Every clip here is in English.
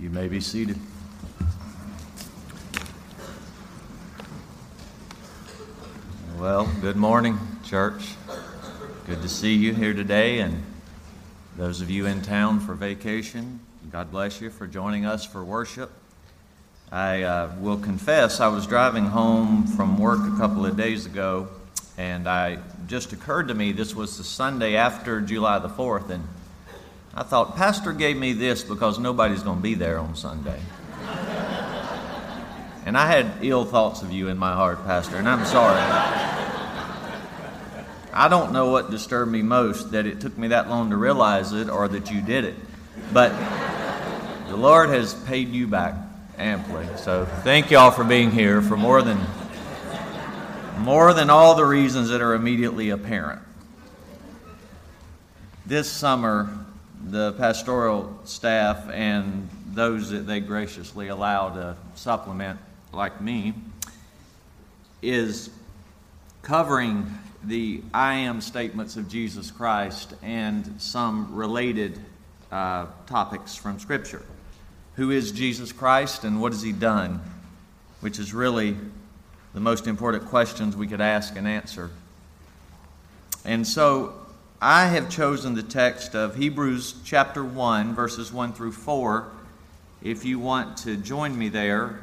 You may be seated. Well, good morning, church. Good to see you here today, and those of you in town for vacation, God bless you for joining us for worship. I uh, will confess, I was driving home from work a couple of days ago, and I just occurred to me this was the Sunday after July the 4th, and I thought, Pastor gave me this because nobody's going to be there on Sunday. and I had ill thoughts of you in my heart, Pastor, and I'm sorry. I don't know what disturbed me most that it took me that long to realize it or that you did it. But the Lord has paid you back amply. So thank y'all for being here for more than more than all the reasons that are immediately apparent. This summer, the pastoral staff and those that they graciously allow to supplement, like me, is covering the I am statements of Jesus Christ and some related uh, topics from Scripture. Who is Jesus Christ and what has He done? Which is really the most important questions we could ask and answer. And so I have chosen the text of Hebrews chapter 1, verses 1 through 4. If you want to join me there,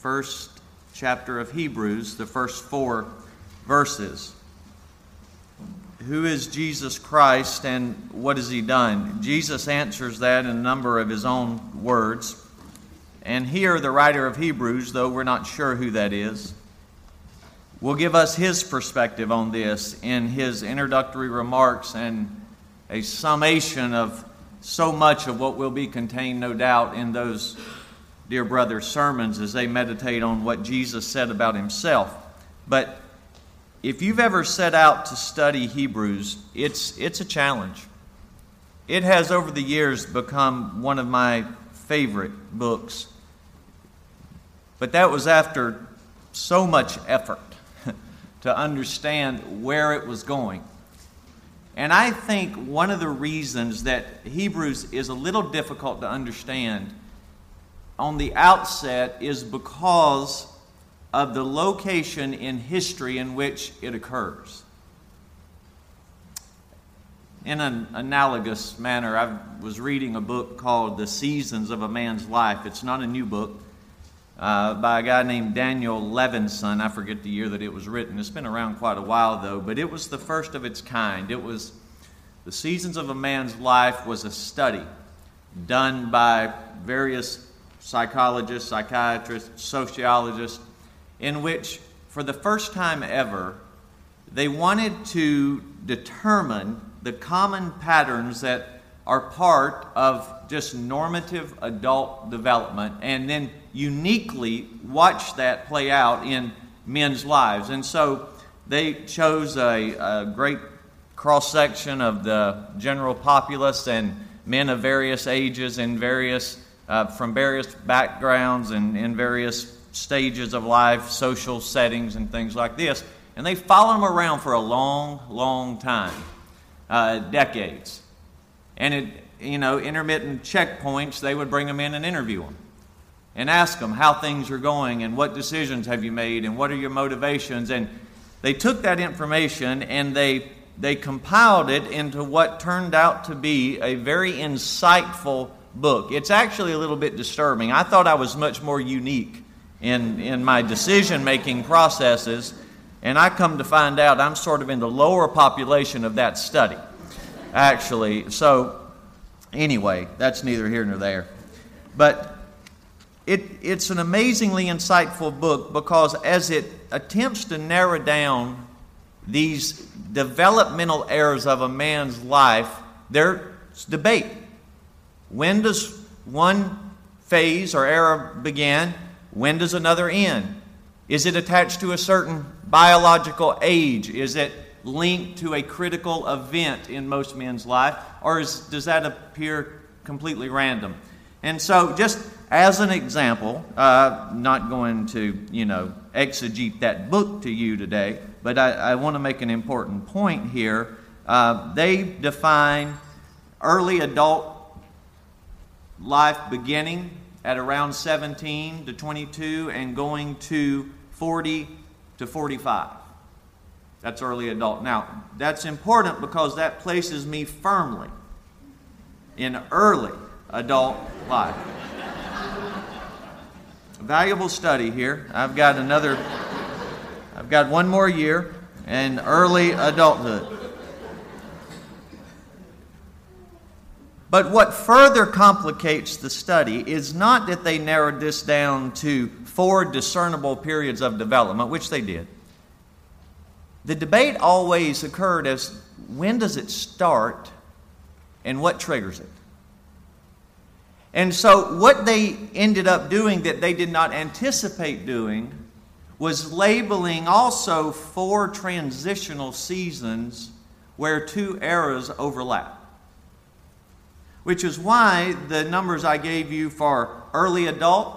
first chapter of Hebrews, the first four verses. Who is Jesus Christ and what has he done? Jesus answers that in a number of his own words. And here, the writer of Hebrews, though we're not sure who that is, will give us his perspective on this in his introductory remarks and a summation of so much of what will be contained, no doubt, in those dear brothers' sermons as they meditate on what Jesus said about himself. But if you've ever set out to study Hebrews, it's, it's a challenge. It has, over the years, become one of my favorite books. But that was after so much effort to understand where it was going. And I think one of the reasons that Hebrews is a little difficult to understand on the outset is because of the location in history in which it occurs. In an analogous manner, I was reading a book called The Seasons of a Man's Life. It's not a new book uh, by a guy named Daniel Levinson. I forget the year that it was written. It's been around quite a while, though, but it was the first of its kind. It was The Seasons of a Man's Life was a study done by various psychologists, psychiatrists, sociologists, in which, for the first time ever, they wanted to determine the common patterns that are part of just normative adult development and then uniquely watch that play out in men's lives. And so they chose a, a great cross section of the general populace and men of various ages and various uh, from various backgrounds and in various stages of life, social settings, and things like this. And they follow them around for a long, long time, uh, decades. And it, you know, intermittent checkpoints, they would bring them in and interview them and ask them how things are going and what decisions have you made and what are your motivations. And they took that information and they, they compiled it into what turned out to be a very insightful book. It's actually a little bit disturbing. I thought I was much more unique in, in my decision making processes, and I come to find out I'm sort of in the lower population of that study, actually. So, anyway, that's neither here nor there. But it, it's an amazingly insightful book because as it attempts to narrow down these developmental errors of a man's life, there's debate. When does one phase or era begin? When does another end? Is it attached to a certain biological age? Is it linked to a critical event in most men's life? Or is, does that appear completely random? And so, just as an example, uh, not going to, you know, exegete that book to you today, but I, I want to make an important point here. Uh, they define early adult life beginning at around 17 to 22 and going to 40 to 45. That's early adult. Now, that's important because that places me firmly in early adult life. Valuable study here. I've got another, I've got one more year in early adulthood. But what further complicates the study is not that they narrowed this down to four discernible periods of development, which they did. The debate always occurred as when does it start and what triggers it? And so, what they ended up doing that they did not anticipate doing was labeling also four transitional seasons where two eras overlap which is why the numbers I gave you for early adult,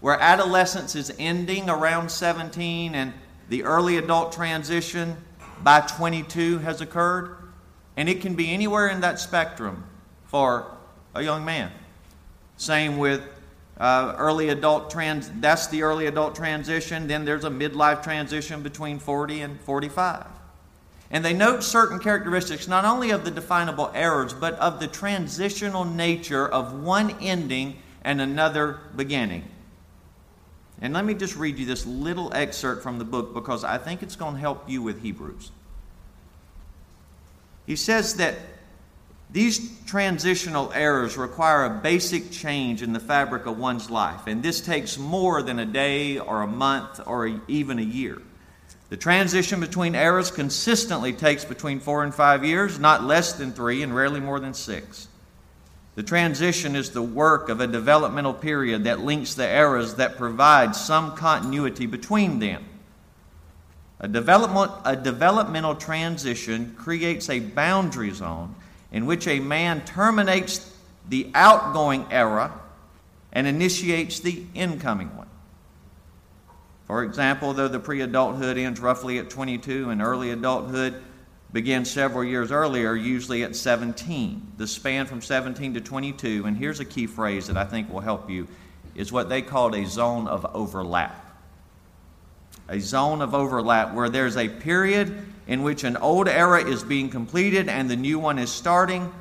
where adolescence is ending around 17 and the early adult transition by 22 has occurred, and it can be anywhere in that spectrum for a young man. Same with uh, early adult trans, that's the early adult transition. Then there's a midlife transition between 40 and 45. And they note certain characteristics not only of the definable errors, but of the transitional nature of one ending and another beginning. And let me just read you this little excerpt from the book because I think it's going to help you with Hebrews. He says that these transitional errors require a basic change in the fabric of one's life, and this takes more than a day or a month or even a year. The transition between eras consistently takes between four and five years, not less than three, and rarely more than six. The transition is the work of a developmental period that links the eras that provide some continuity between them. A, development, a developmental transition creates a boundary zone in which a man terminates the outgoing era and initiates the incoming one. For example, though the pre adulthood ends roughly at 22 and early adulthood begins several years earlier, usually at 17. The span from 17 to 22, and here's a key phrase that I think will help you, is what they called a zone of overlap. A zone of overlap where there's a period in which an old era is being completed and the new one is starting,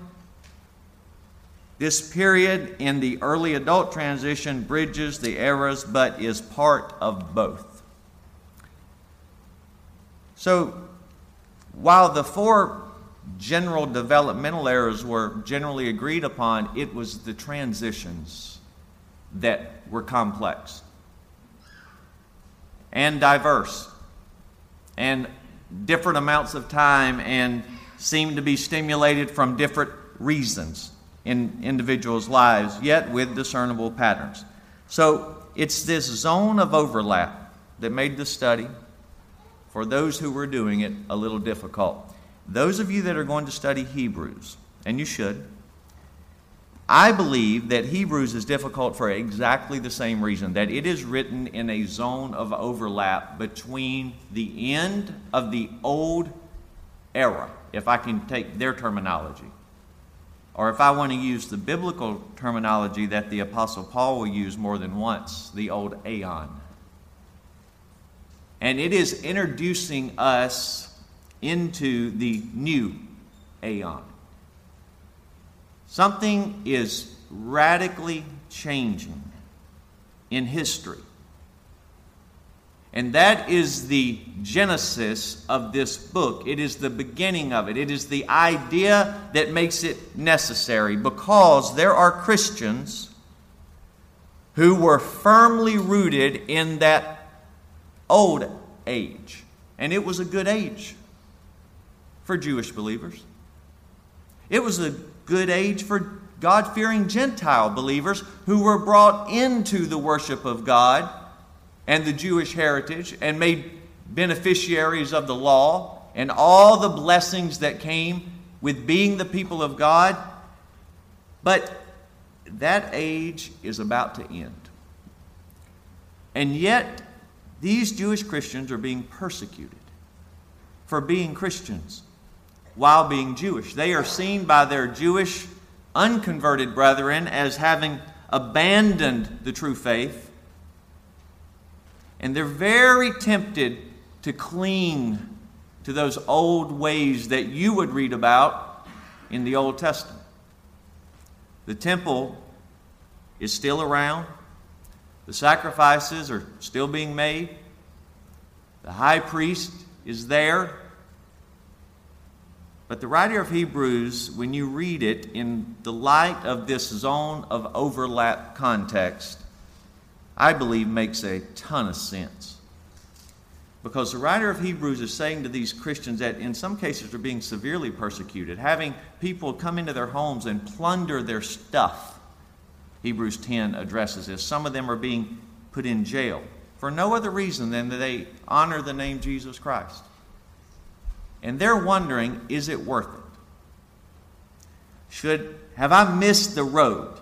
this period in the early adult transition bridges the eras but is part of both. So, while the four general developmental errors were generally agreed upon, it was the transitions that were complex and diverse and different amounts of time and seemed to be stimulated from different reasons in individuals' lives, yet with discernible patterns. So it's this zone of overlap that made the study, for those who were doing it, a little difficult. Those of you that are going to study Hebrews, and you should, I believe that Hebrews is difficult for exactly the same reason that it is written in a zone of overlap between the end of the old era, if I can take their terminology, or if I want to use the biblical terminology that the Apostle Paul will use more than once, the old aeon. And it is introducing us into the new aeon. Something is radically changing in history. And that is the genesis of this book. It is the beginning of it. It is the idea that makes it necessary because there are Christians who were firmly rooted in that old age. And it was a good age for Jewish believers, it was a good age for God fearing Gentile believers who were brought into the worship of God and the Jewish heritage and made beneficiaries of the law and all the blessings that came with being the people of God. But that age is about to end. And yet, these Jewish Christians are being persecuted for being Christians while being Jewish. They are seen by their Jewish unconverted brethren as having abandoned the true faith, and they're very tempted to cling to those old ways that you would read about in the Old Testament. The temple is still around, the sacrifices are still being made, the high priest is there. But the writer of Hebrews, when you read it in the light of this zone of overlap context, I believe makes a ton of sense. Because the writer of Hebrews is saying to these Christians that in some cases they're being severely persecuted, having people come into their homes and plunder their stuff. Hebrews 10 addresses this. Some of them are being put in jail for no other reason than that they honor the name Jesus Christ. And they're wondering, is it worth it? Should have I missed the road?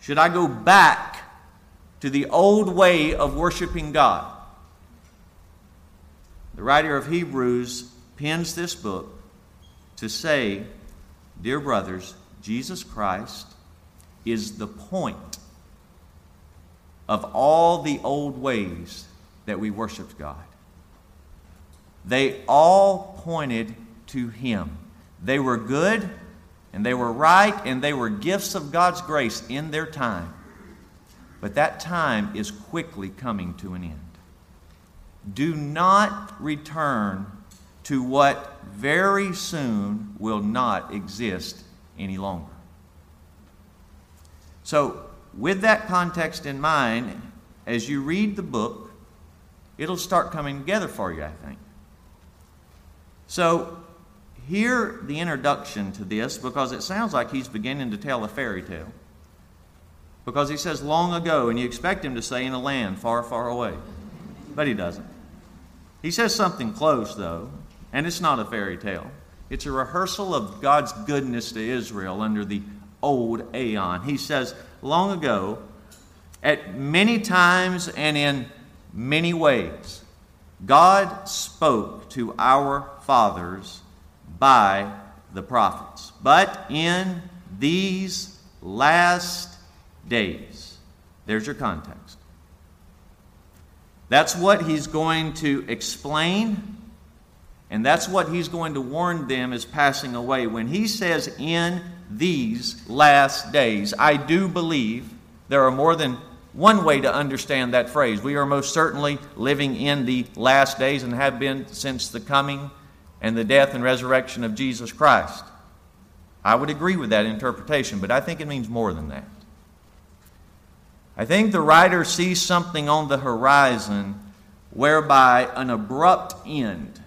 Should I go back to the old way of worshiping God? The writer of Hebrews pens this book to say, Dear brothers, Jesus Christ is the point of all the old ways that we worshiped God. They all pointed to Him. They were good and they were right and they were gifts of God's grace in their time. But that time is quickly coming to an end do not return to what very soon will not exist any longer. So, with that context in mind, as you read the book, it'll start coming together for you, I think. So, hear the introduction to this because it sounds like he's beginning to tell a fairy tale. Because he says long ago, and you expect him to say in a land far, far away. But he doesn't. He says something close, though, and it's not a fairy tale. It's a rehearsal of God's goodness to Israel under the old aeon. He says, Long ago, at many times and in many ways, God spoke to our fathers by the prophets. But in these last days, there's your context. That's what he's going to explain, and that's what he's going to warn them is passing away. When he says, in these last days, I do believe there are more than one way to understand that phrase. We are most certainly living in the last days and have been since the coming and the death and resurrection of Jesus Christ. I would agree with that interpretation, but I think it means more than that. I think the writer sees something on the horizon whereby an abrupt end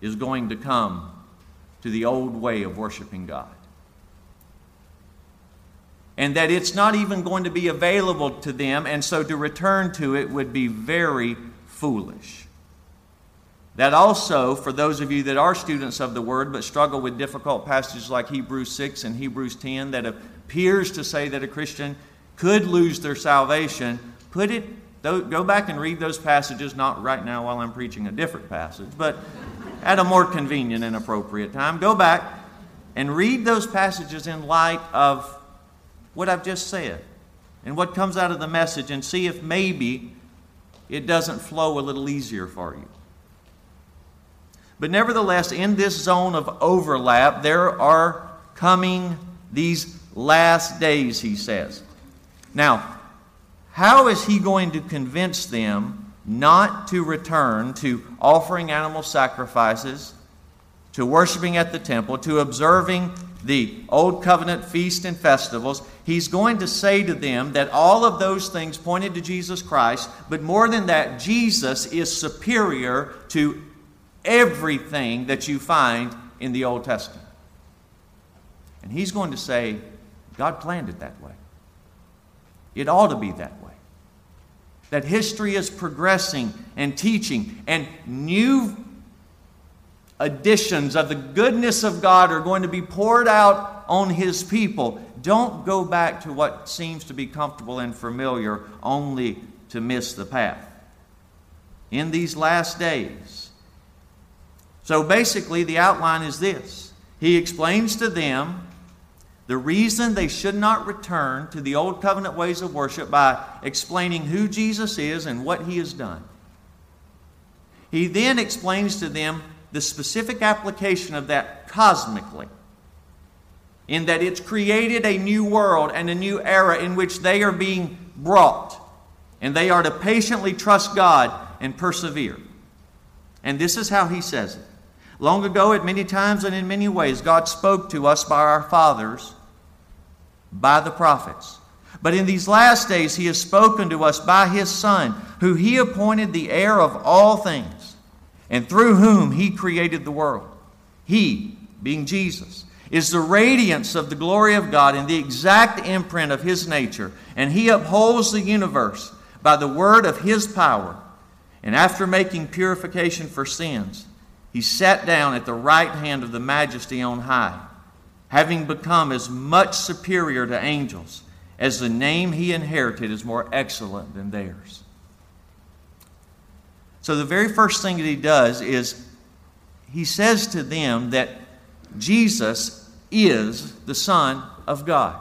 is going to come to the old way of worshiping God. And that it's not even going to be available to them, and so to return to it would be very foolish. That also, for those of you that are students of the Word but struggle with difficult passages like Hebrews 6 and Hebrews 10 that appears to say that a Christian could lose their salvation, put it, go back and read those passages, not right now while I'm preaching a different passage, but at a more convenient and appropriate time. Go back and read those passages in light of what I've just said and what comes out of the message and see if maybe it doesn't flow a little easier for you. But nevertheless, in this zone of overlap, there are coming these last days, he says. Now, how is he going to convince them not to return to offering animal sacrifices, to worshiping at the temple, to observing the Old Covenant feast and festivals? He's going to say to them that all of those things pointed to Jesus Christ, but more than that, Jesus is superior to everything that you find in the Old Testament. And he's going to say, God planned it that way. It ought to be that way. That history is progressing and teaching, and new additions of the goodness of God are going to be poured out on His people. Don't go back to what seems to be comfortable and familiar only to miss the path. In these last days. So basically, the outline is this He explains to them the reason they should not return to the old covenant ways of worship by explaining who Jesus is and what he has done. He then explains to them the specific application of that cosmically, in that it's created a new world and a new era in which they are being brought, and they are to patiently trust God and persevere. And this is how he says it. Long ago, at many times and in many ways, God spoke to us by our fathers by the prophets. But in these last days, he has spoken to us by his Son, who he appointed the heir of all things, and through whom he created the world. He, being Jesus, is the radiance of the glory of God and the exact imprint of his nature, and he upholds the universe by the word of his power. And after making purification for sins, he sat down at the right hand of the majesty on high having become as much superior to angels as the name he inherited is more excellent than theirs. So, the very first thing that he does is he says to them that Jesus is the Son of God,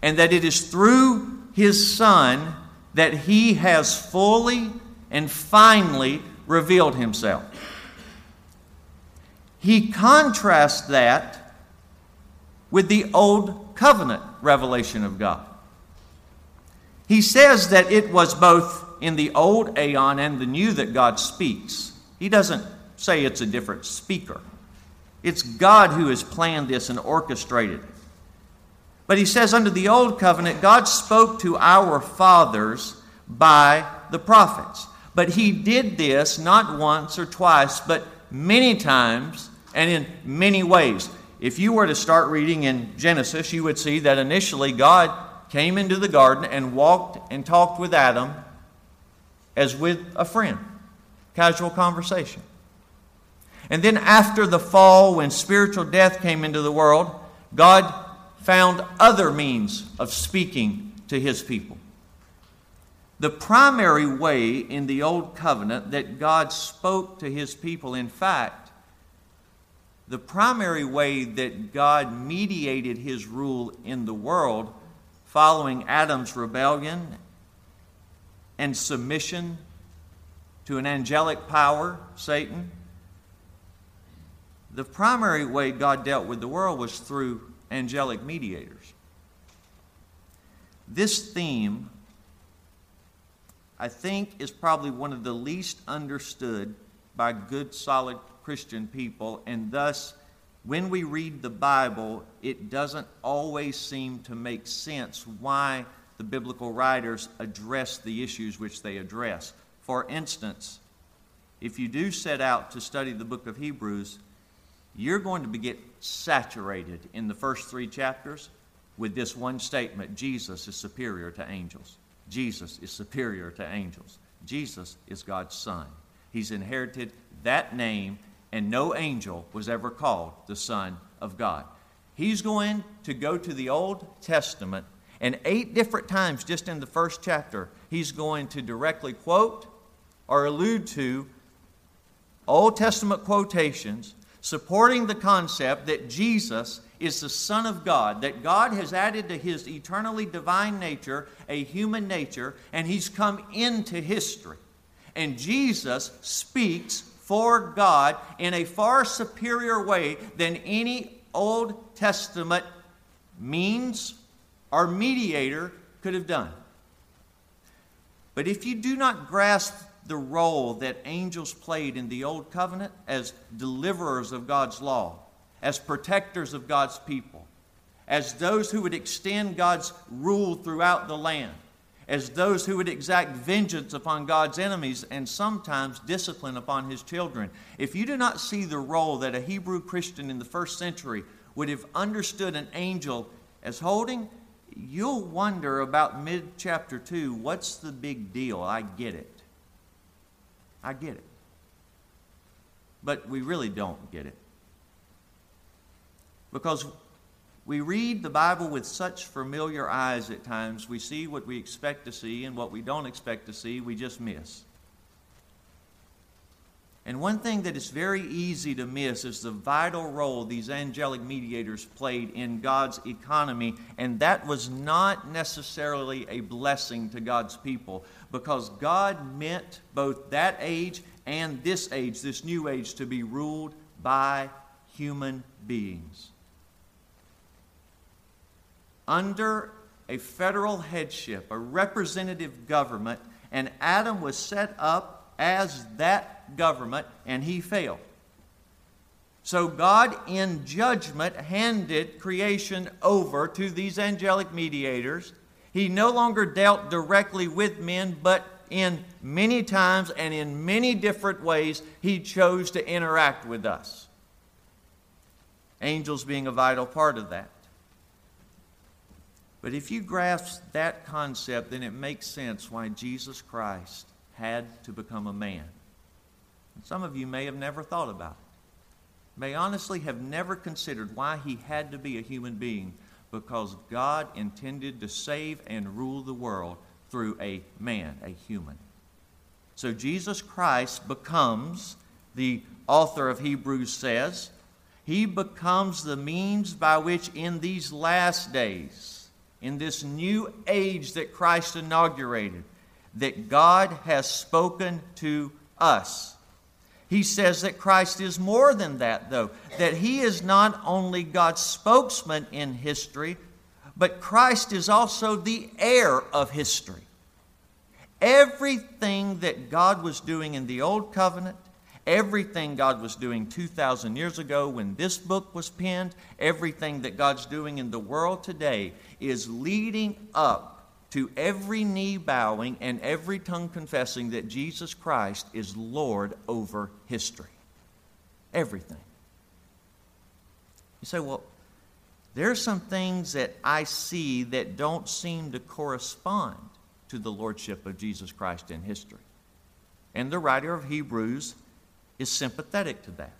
and that it is through his Son that he has fully and finally revealed himself. He contrasts that with the Old Covenant revelation of God. He says that it was both in the old aeon and the new that God speaks. He doesn't say it's a different speaker. It's God who has planned this and orchestrated it. But he says, under the old covenant, God spoke to our fathers by the prophets. But he did this not once or twice, but many times and in many ways if you were to start reading in Genesis, you would see that initially God came into the garden and walked and talked with Adam as with a friend, casual conversation. And then after the fall, when spiritual death came into the world, God found other means of speaking to his people. The primary way in the Old Covenant that God spoke to his people, in fact, the primary way that God mediated his rule in the world following Adam's rebellion and submission to an angelic power, Satan, the primary way God dealt with the world was through angelic mediators. This theme, I think, is probably one of the least understood by good, solid Christian people, and thus, when we read the Bible, it doesn't always seem to make sense why the biblical writers address the issues which they address. For instance, if you do set out to study the book of Hebrews, you're going to get saturated in the first three chapters with this one statement Jesus is superior to angels. Jesus is superior to angels. Jesus is God's Son. He's inherited that name and no angel was ever called the Son of God. He's going to go to the Old Testament, and eight different times just in the first chapter, he's going to directly quote or allude to Old Testament quotations supporting the concept that Jesus is the Son of God, that God has added to his eternally divine nature a human nature, and he's come into history. And Jesus speaks for God in a far superior way than any Old Testament means or mediator could have done. But if you do not grasp the role that angels played in the Old Covenant as deliverers of God's law, as protectors of God's people, as those who would extend God's rule throughout the land, as those who would exact vengeance upon God's enemies and sometimes discipline upon his children. If you do not see the role that a Hebrew Christian in the first century would have understood an angel as holding, you'll wonder about mid chapter 2 what's the big deal? I get it. I get it. But we really don't get it. Because we read the Bible with such familiar eyes at times. We see what we expect to see, and what we don't expect to see, we just miss. And one thing that is very easy to miss is the vital role these angelic mediators played in God's economy, and that was not necessarily a blessing to God's people because God meant both that age and this age, this new age, to be ruled by human beings. Under a federal headship, a representative government, and Adam was set up as that government, and he failed. So God, in judgment, handed creation over to these angelic mediators. He no longer dealt directly with men, but in many times and in many different ways, he chose to interact with us. Angels being a vital part of that. But if you grasp that concept, then it makes sense why Jesus Christ had to become a man. Some of you may have never thought about it, may honestly have never considered why he had to be a human being, because God intended to save and rule the world through a man, a human. So Jesus Christ becomes, the author of Hebrews says, he becomes the means by which in these last days, in this new age that Christ inaugurated, that God has spoken to us. He says that Christ is more than that, though, that he is not only God's spokesman in history, but Christ is also the heir of history. Everything that God was doing in the Old Covenant, everything God was doing 2,000 years ago when this book was penned, everything that God's doing in the world today is leading up to every knee bowing and every tongue confessing that Jesus Christ is Lord over history. Everything. You say, well, there are some things that I see that don't seem to correspond to the lordship of Jesus Christ in history. And the writer of Hebrews is sympathetic to that.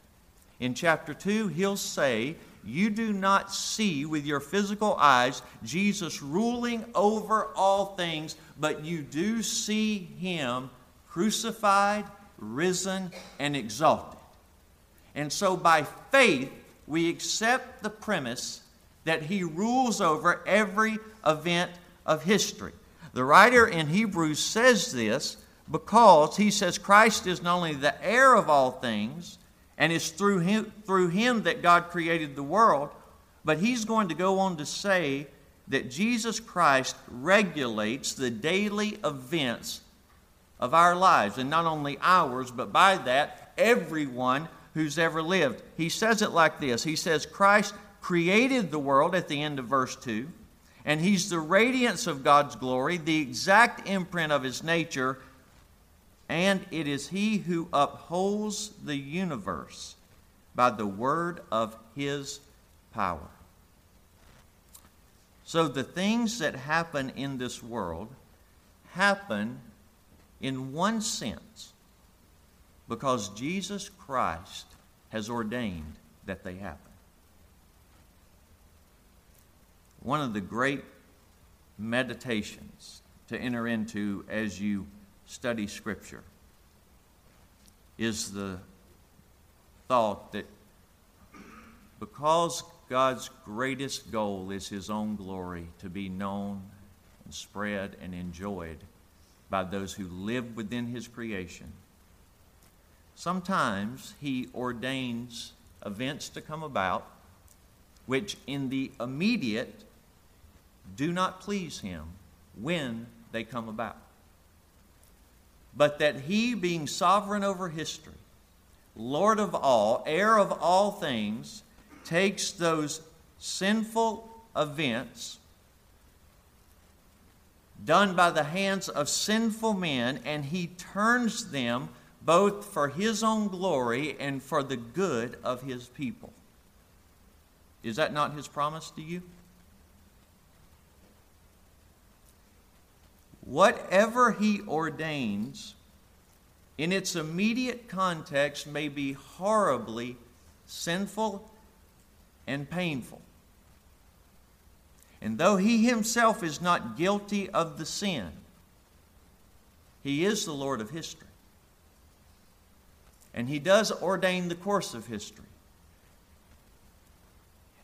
In chapter 2, he'll say, You do not see with your physical eyes Jesus ruling over all things, but you do see him crucified, risen, and exalted. And so by faith, we accept the premise that he rules over every event of history. The writer in Hebrews says this because he says Christ is not only the heir of all things, and it's through him, through him that God created the world, but he's going to go on to say that Jesus Christ regulates the daily events of our lives, and not only ours, but by that, everyone who's ever lived. He says it like this He says, Christ created the world at the end of verse 2, and He's the radiance of God's glory, the exact imprint of His nature, and it is He who upholds the universe by the word of His power. So the things that happen in this world happen in one sense because Jesus Christ has ordained that they happen. one of the great meditations to enter into as you study Scripture is the thought that because God's greatest goal is His own glory to be known and spread and enjoyed by those who live within His creation, sometimes He ordains events to come about which, in the immediate, do not please him when they come about. But that he, being sovereign over history, Lord of all, heir of all things, takes those sinful events done by the hands of sinful men and he turns them both for his own glory and for the good of his people. Is that not his promise to you? Whatever he ordains in its immediate context may be horribly sinful and painful. And though he himself is not guilty of the sin, he is the Lord of history. And He does ordain the course of history.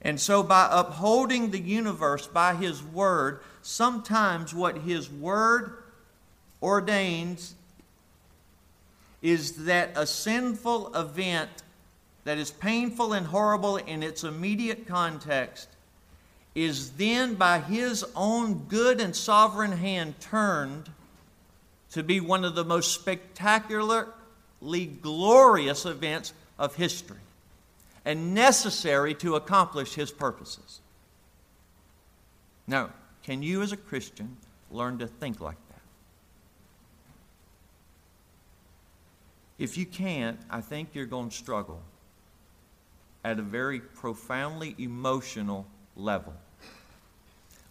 And so, by upholding the universe by His Word, sometimes what His Word ordains is that a sinful event that is painful and horrible in its immediate context is then, by His own good and sovereign hand, turned to be one of the most spectacularly glorious events of history and necessary to accomplish His purposes. Now, can you as a Christian learn to think like that? If you can't, I think you're going to struggle at a very profoundly emotional level.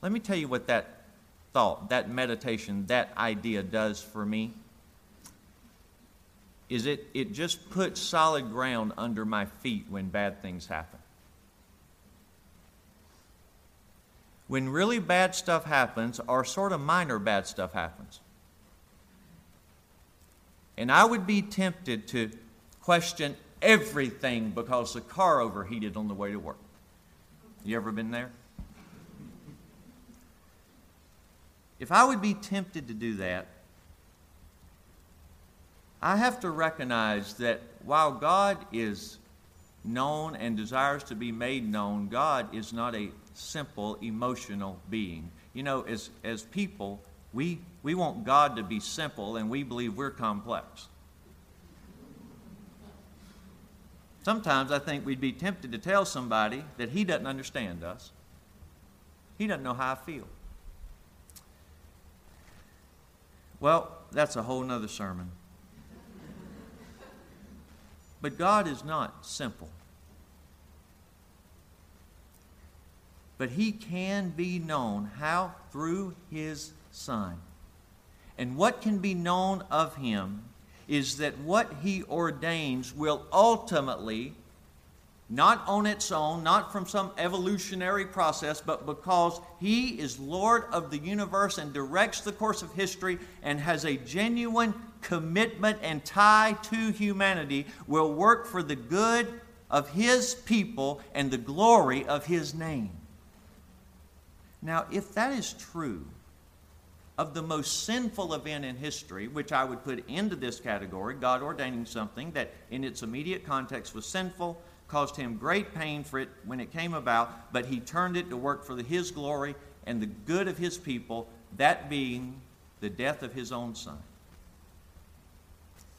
Let me tell you what that thought, that meditation, that idea does for me. Is it it just puts solid ground under my feet when bad things happen. When really bad stuff happens, or sort of minor bad stuff happens. And I would be tempted to question everything because the car overheated on the way to work. You ever been there? If I would be tempted to do that, I have to recognize that while God is known and desires to be made known, God is not a simple emotional being. You know, as, as people, we, we want God to be simple and we believe we're complex. Sometimes I think we'd be tempted to tell somebody that he doesn't understand us. He doesn't know how I feel. Well, that's a whole nother sermon. But God is not simple. But He can be known. How? Through His Son. And what can be known of Him is that what He ordains will ultimately not on its own, not from some evolutionary process, but because He is Lord of the universe and directs the course of history and has a genuine commitment and tie to humanity, will work for the good of His people and the glory of His name. Now, if that is true of the most sinful event in history, which I would put into this category, God ordaining something that in its immediate context was sinful, caused him great pain for it when it came about, but he turned it to work for his glory and the good of his people, that being the death of his own son.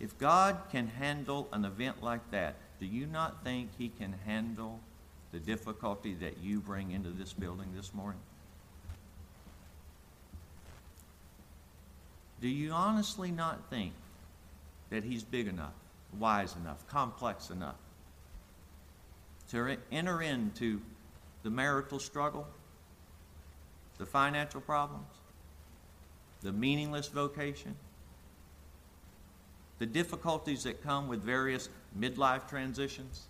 If God can handle an event like that, do you not think he can handle the difficulty that you bring into this building this morning? Do you honestly not think that he's big enough, wise enough, complex enough to enter into the marital struggle, the financial problems, the meaningless vocation, the difficulties that come with various midlife transitions.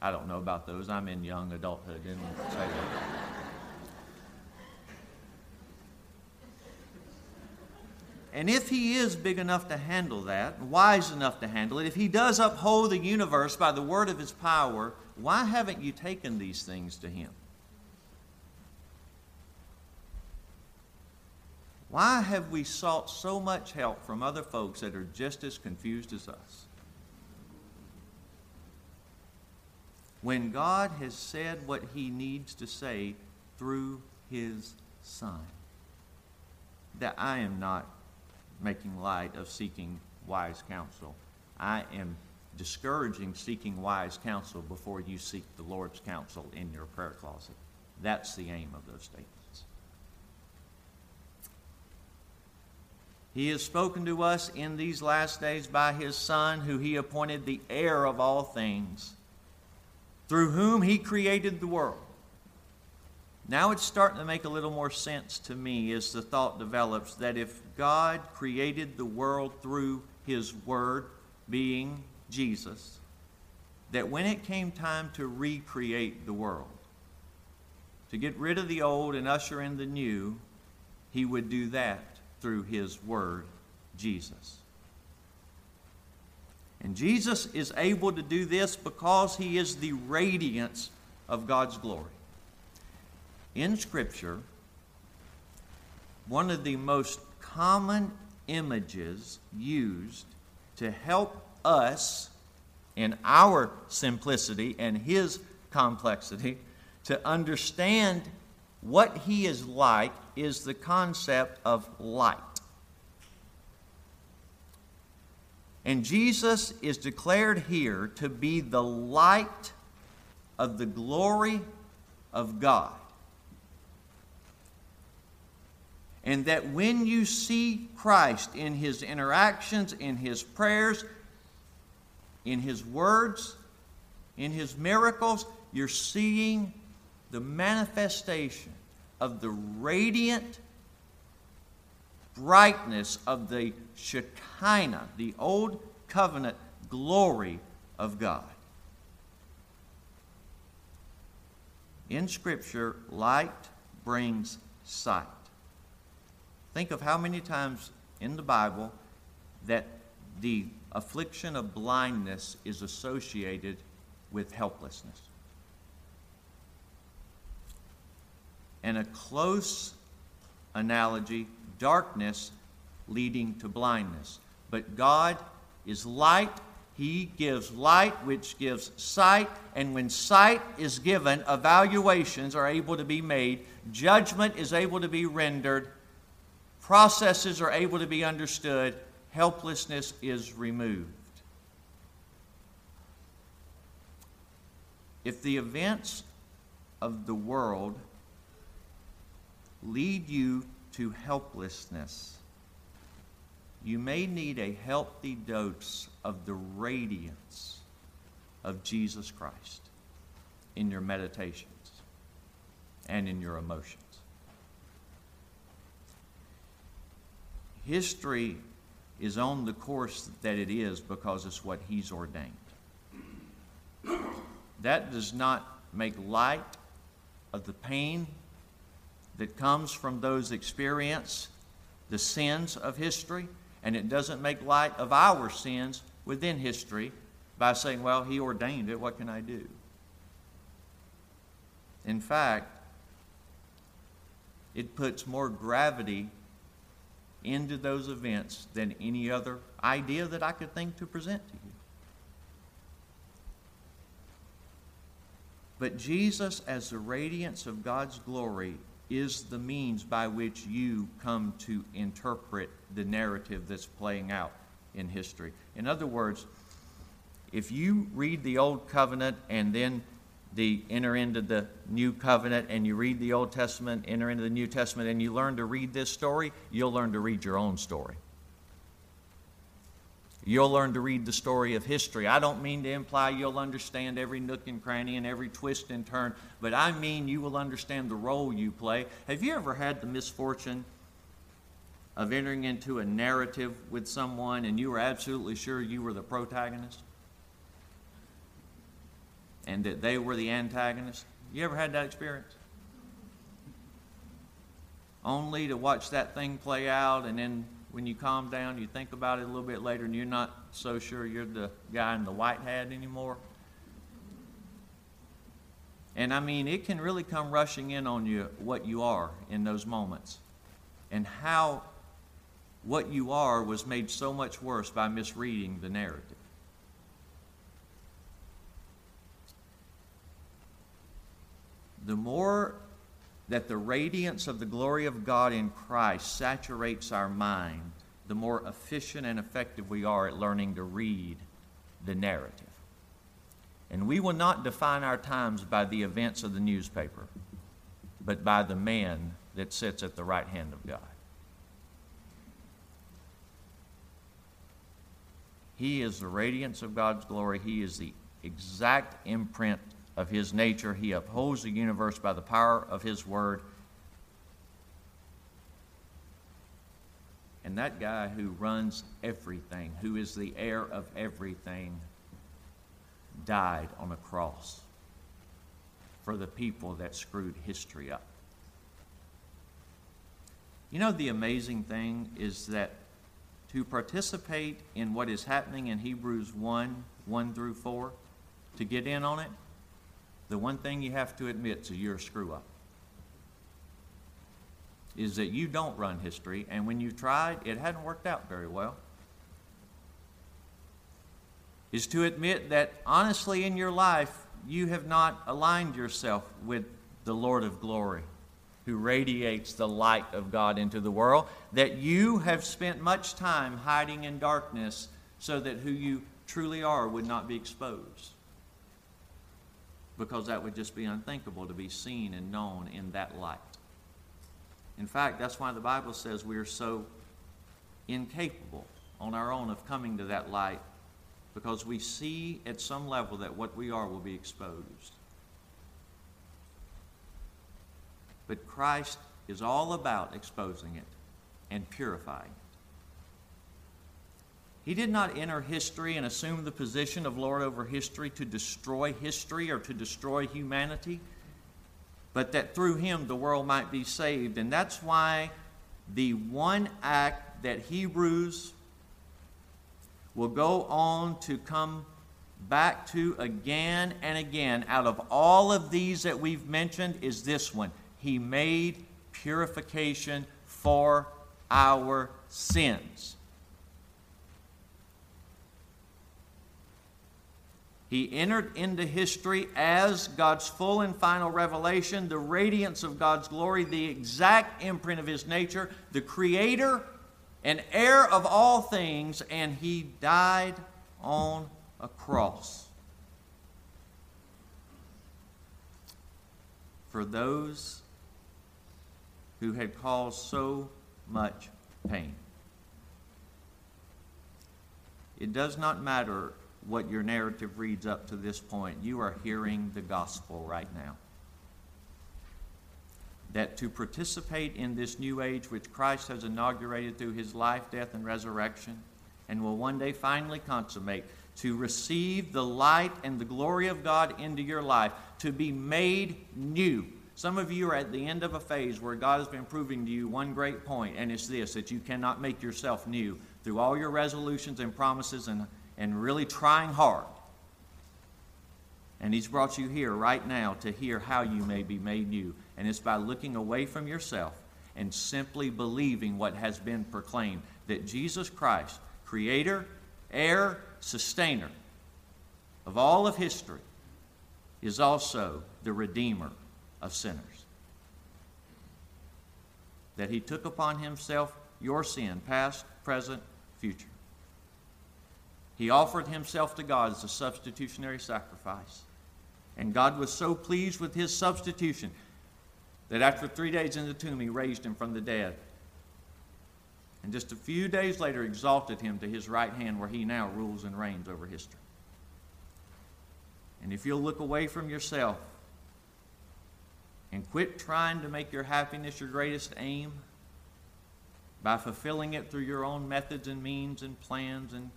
I don't know about those. I'm in young adulthood. Didn't say that. And if he is big enough to handle that, wise enough to handle it, if he does uphold the universe by the word of his power, why haven't you taken these things to him? Why have we sought so much help from other folks that are just as confused as us? When God has said what he needs to say through his Son, that I am not making light of seeking wise counsel. I am discouraging seeking wise counsel before you seek the Lord's counsel in your prayer closet. That's the aim of those statements. He has spoken to us in these last days by his Son, who he appointed the heir of all things, through whom he created the world. Now it's starting to make a little more sense to me as the thought develops that if God created the world through His Word, being Jesus, that when it came time to recreate the world, to get rid of the old and usher in the new, He would do that through His Word, Jesus. And Jesus is able to do this because he is the radiance of God's glory. In Scripture, one of the most common images used to help us in our simplicity and his complexity to understand what he is like is the concept of light. And Jesus is declared here to be the light of the glory of God. And that when you see Christ in his interactions, in his prayers, in his words, in his miracles, you're seeing the manifestation of the radiant brightness of the Shekinah, the old covenant glory of God. In Scripture, light brings sight. Think of how many times in the Bible that the affliction of blindness is associated with helplessness. And a close analogy darkness leading to blindness. But God is light. He gives light, which gives sight. And when sight is given, evaluations are able to be made, judgment is able to be rendered, processes are able to be understood, helplessness is removed. If the events of the world lead you to helplessness, you may need a healthy dose of the radiance of Jesus Christ in your meditations and in your emotions. History is on the course that it is because it's what He's ordained. That does not make light of the pain that comes from those experience the sins of history, and it doesn't make light of our sins within history by saying, well, he ordained it, what can I do? In fact, it puts more gravity into those events than any other idea that I could think to present to you. But Jesus, as the radiance of God's glory, is the means by which you come to interpret the narrative that's playing out in history. In other words, if you read the Old Covenant and then the enter into the New Covenant and you read the Old Testament, enter into the New Testament, and you learn to read this story, you'll learn to read your own story. You'll learn to read the story of history. I don't mean to imply you'll understand every nook and cranny and every twist and turn, but I mean you will understand the role you play. Have you ever had the misfortune of entering into a narrative with someone and you were absolutely sure you were the protagonist? And that they were the antagonist? You ever had that experience? Only to watch that thing play out and then when you calm down, you think about it a little bit later, and you're not so sure you're the guy in the white hat anymore. And I mean, it can really come rushing in on you what you are in those moments, and how what you are was made so much worse by misreading the narrative. The more that the radiance of the glory of God in Christ saturates our mind, the more efficient and effective we are at learning to read the narrative. And we will not define our times by the events of the newspaper, but by the man that sits at the right hand of God. He is the radiance of God's glory. He is the exact imprint of his nature. He upholds the universe by the power of his word. And that guy who runs everything, who is the heir of everything, died on a cross for the people that screwed history up. You know, the amazing thing is that to participate in what is happening in Hebrews 1 1 through 4, to get in on it, the one thing you have to admit to your screw up is that you don't run history, and when you tried, it hadn't worked out very well. Is to admit that honestly in your life, you have not aligned yourself with the Lord of glory who radiates the light of God into the world, that you have spent much time hiding in darkness so that who you truly are would not be exposed. Because that would just be unthinkable to be seen and known in that light. In fact, that's why the Bible says we are so incapable on our own of coming to that light because we see at some level that what we are will be exposed. But Christ is all about exposing it and purifying it. He did not enter history and assume the position of Lord over history to destroy history or to destroy humanity, but that through him the world might be saved. And that's why the one act that Hebrews will go on to come back to again and again out of all of these that we've mentioned is this one he made purification for our sins. He entered into history as God's full and final revelation, the radiance of God's glory, the exact imprint of His nature, the Creator and heir of all things, and He died on a cross. For those who had caused so much pain. It does not matter what your narrative reads up to this point, you are hearing the gospel right now. That to participate in this new age which Christ has inaugurated through his life, death, and resurrection, and will one day finally consummate, to receive the light and the glory of God into your life, to be made new. Some of you are at the end of a phase where God has been proving to you one great point, and it's this that you cannot make yourself new. Through all your resolutions and promises and, and really trying hard. And He's brought you here right now to hear how you may be made new. And it's by looking away from yourself and simply believing what has been proclaimed that Jesus Christ, Creator, heir, sustainer of all of history, is also the Redeemer of sinners. That he took upon himself your sin, past, present, future. He offered himself to God as a substitutionary sacrifice. And God was so pleased with his substitution that after three days in the tomb, he raised him from the dead. And just a few days later, exalted him to his right hand, where he now rules and reigns over history. And if you'll look away from yourself and quit trying to make your happiness your greatest aim by fulfilling it through your own methods and means and plans and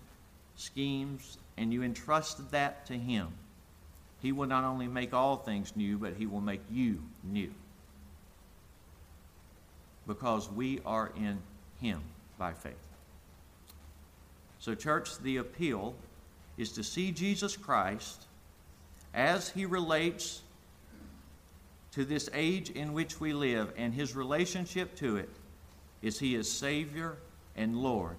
schemes, and you entrust that to Him. He will not only make all things new, but He will make you new. Because we are in Him by faith. So, church, the appeal is to see Jesus Christ as He relates to this age in which we live and his relationship to it is he is Savior and Lord.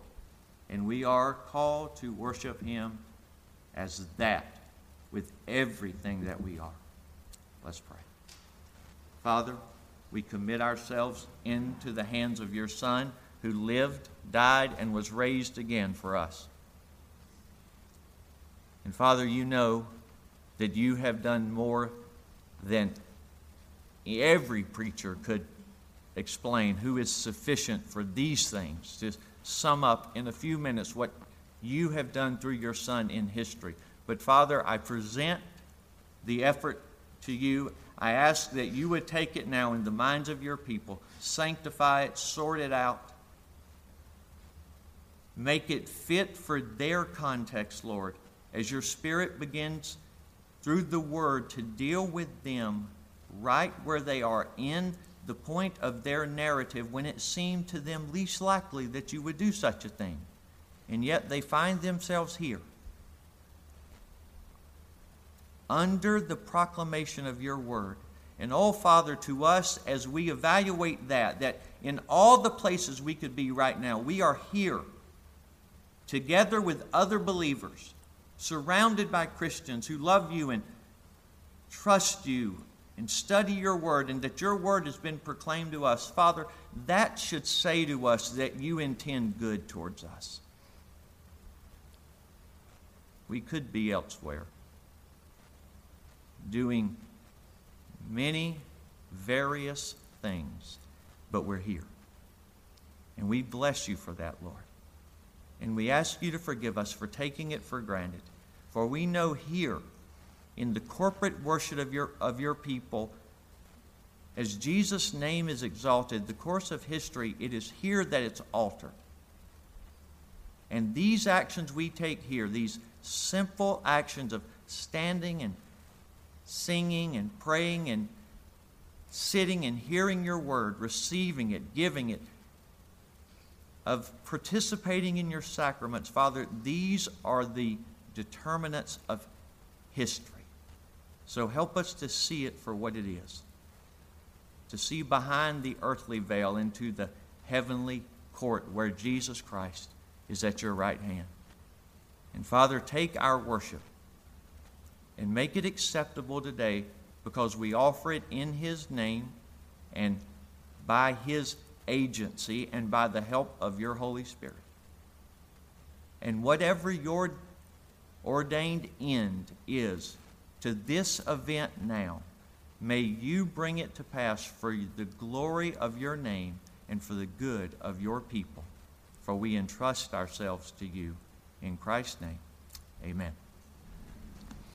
And we are called to worship him as that with everything that we are. Let's pray. Father, we commit ourselves into the hands of your Son who lived, died, and was raised again for us. And Father, you know that you have done more than every preacher could explain who is sufficient for these things sum up in a few minutes what you have done through your Son in history. But Father, I present the effort to you. I ask that you would take it now in the minds of your people, sanctify it, sort it out, make it fit for their context, Lord, as your Spirit begins through the Word to deal with them right where they are in the point of their narrative when it seemed to them least likely that you would do such a thing. and yet they find themselves here under the proclamation of your word. And oh, Father, to us, as we evaluate that, that in all the places we could be right now, we are here together with other believers, surrounded by Christians who love you and trust you and study your word, and that your word has been proclaimed to us. Father, that should say to us that you intend good towards us. We could be elsewhere doing many various things, but we're here. And we bless you for that, Lord. And we ask you to forgive us for taking it for granted. For we know here, in the corporate worship of your, of your people, as Jesus' name is exalted, the course of history, it is here that it's altered. And these actions we take here, these simple actions of standing and singing and praying and sitting and hearing your word, receiving it, giving it, of participating in your sacraments, Father, these are the determinants of history. So help us to see it for what it is to see behind the earthly veil into the heavenly court where Jesus Christ is at your right hand. And Father, take our worship and make it acceptable today because we offer it in His name and by His agency and by the help of your Holy Spirit. And whatever your ordained end is to this event now, may you bring it to pass for the glory of your name and for the good of your people. For we entrust ourselves to you. In Christ's name, amen.